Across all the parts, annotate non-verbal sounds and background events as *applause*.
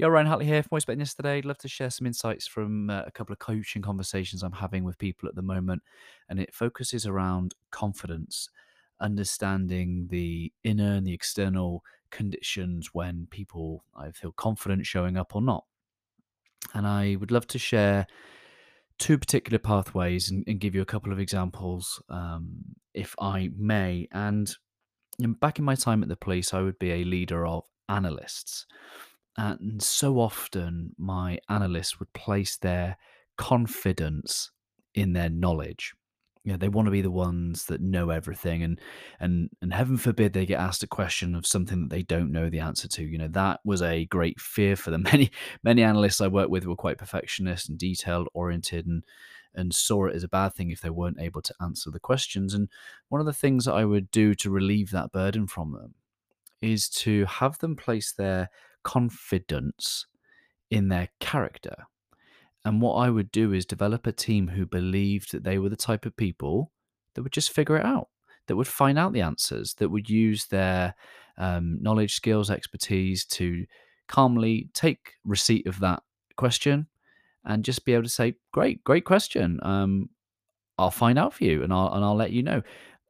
Yeah, Ryan Hartley here from Voice yesterday. I'd love to share some insights from uh, a couple of coaching conversations I'm having with people at the moment. And it focuses around confidence, understanding the inner and the external conditions when people I feel confident showing up or not. And I would love to share two particular pathways and, and give you a couple of examples, um, if I may. And back in my time at the police, I would be a leader of analysts. And so often, my analysts would place their confidence in their knowledge. You know, they want to be the ones that know everything, and and and heaven forbid they get asked a question of something that they don't know the answer to. You know, that was a great fear for them. *laughs* Many many analysts I worked with were quite perfectionist and detailed oriented, and and saw it as a bad thing if they weren't able to answer the questions. And one of the things that I would do to relieve that burden from them is to have them place their confidence in their character. And what I would do is develop a team who believed that they were the type of people that would just figure it out, that would find out the answers, that would use their um, knowledge, skills, expertise to calmly take receipt of that question and just be able to say, "Great, great question. Um, I'll find out for you, and I'll and I'll let you know."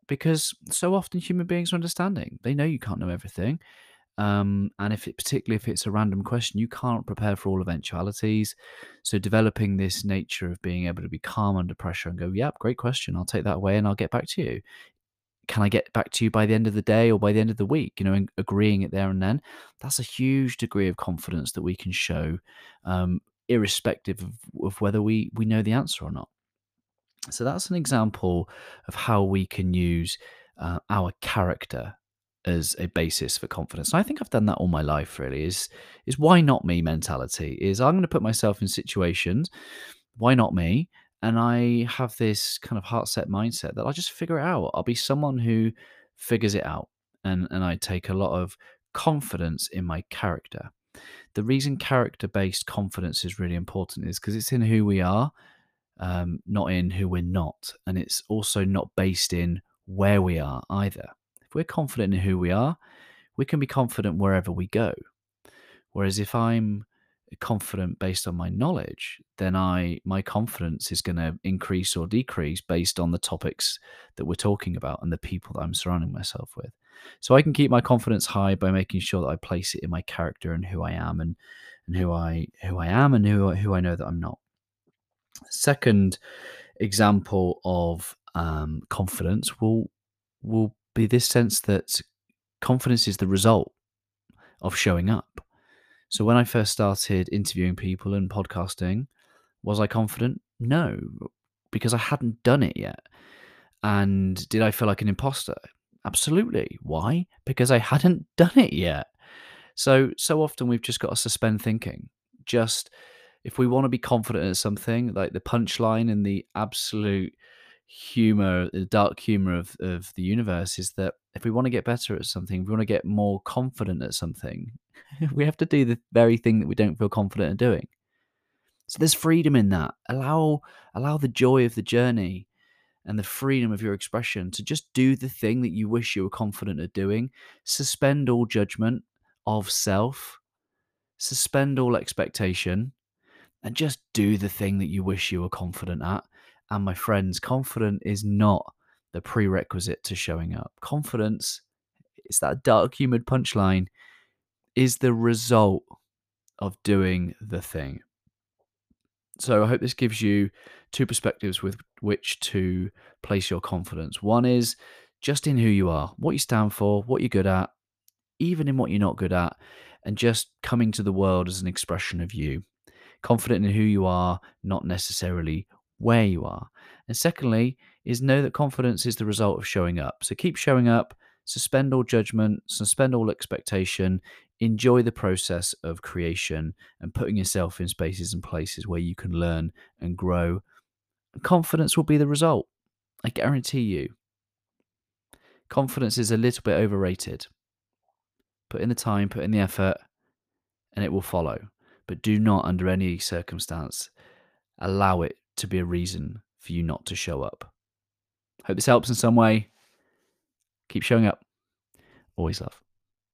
Because so often human beings are understanding; they know you can't know everything, um, and if it, particularly if it's a random question, you can't prepare for all eventualities. So developing this nature of being able to be calm under pressure and go, "Yep, great question. I'll take that away and I'll get back to you." Can I get back to you by the end of the day or by the end of the week? You know, agreeing it there and then. That's a huge degree of confidence that we can show, um, irrespective of, of whether we we know the answer or not. So that's an example of how we can use uh, our character as a basis for confidence. And I think I've done that all my life really is is why not me mentality is I'm going to put myself in situations why not me and I have this kind of heart set mindset that I'll just figure it out. I'll be someone who figures it out and and I take a lot of confidence in my character. The reason character based confidence is really important is because it's in who we are, um, not in who we're not. And it's also not based in where we are either. If we're confident in who we are, we can be confident wherever we go. Whereas if I'm confident based on my knowledge, then I my confidence is going to increase or decrease based on the topics that we're talking about and the people that I'm surrounding myself with. So I can keep my confidence high by making sure that I place it in my character and who I am and and who I who I am and who who I know that I'm not. Second example of um, confidence will will be this sense that confidence is the result of showing up. So when I first started interviewing people and podcasting, was I confident? No, because I hadn't done it yet. And did I feel like an imposter? Absolutely. Why? Because I hadn't *laughs* done it yet. So so often we've just got to suspend thinking. Just if we want to be confident at something, like the punchline and the absolute humor, the dark humor of, of the universe is that if we want to get better at something, if we want to get more confident at something, *laughs* we have to do the very thing that we don't feel confident in doing. So there's freedom in that. Allow allow the joy of the journey and the freedom of your expression to just do the thing that you wish you were confident at doing. Suspend all judgment of self. Suspend all expectation and just do the thing that you wish you were confident at and my friends, confident is not the prerequisite to showing up. Confidence, it's that dark humored punchline, is the result of doing the thing. So I hope this gives you two perspectives with which to place your confidence. One is just in who you are, what you stand for, what you're good at, even in what you're not good at, and just coming to the world as an expression of you. Confident in who you are, not necessarily where you are. And secondly, is know that confidence is the result of showing up. So keep showing up, suspend all judgment, suspend all expectation, enjoy the process of creation and putting yourself in spaces and places where you can learn and grow. Confidence will be the result. I guarantee you. Confidence is a little bit overrated. Put in the time, put in the effort, and it will follow. But do not, under any circumstance, allow it to be a reason for you not to show up. Hope this helps in some way. Keep showing up. Always love.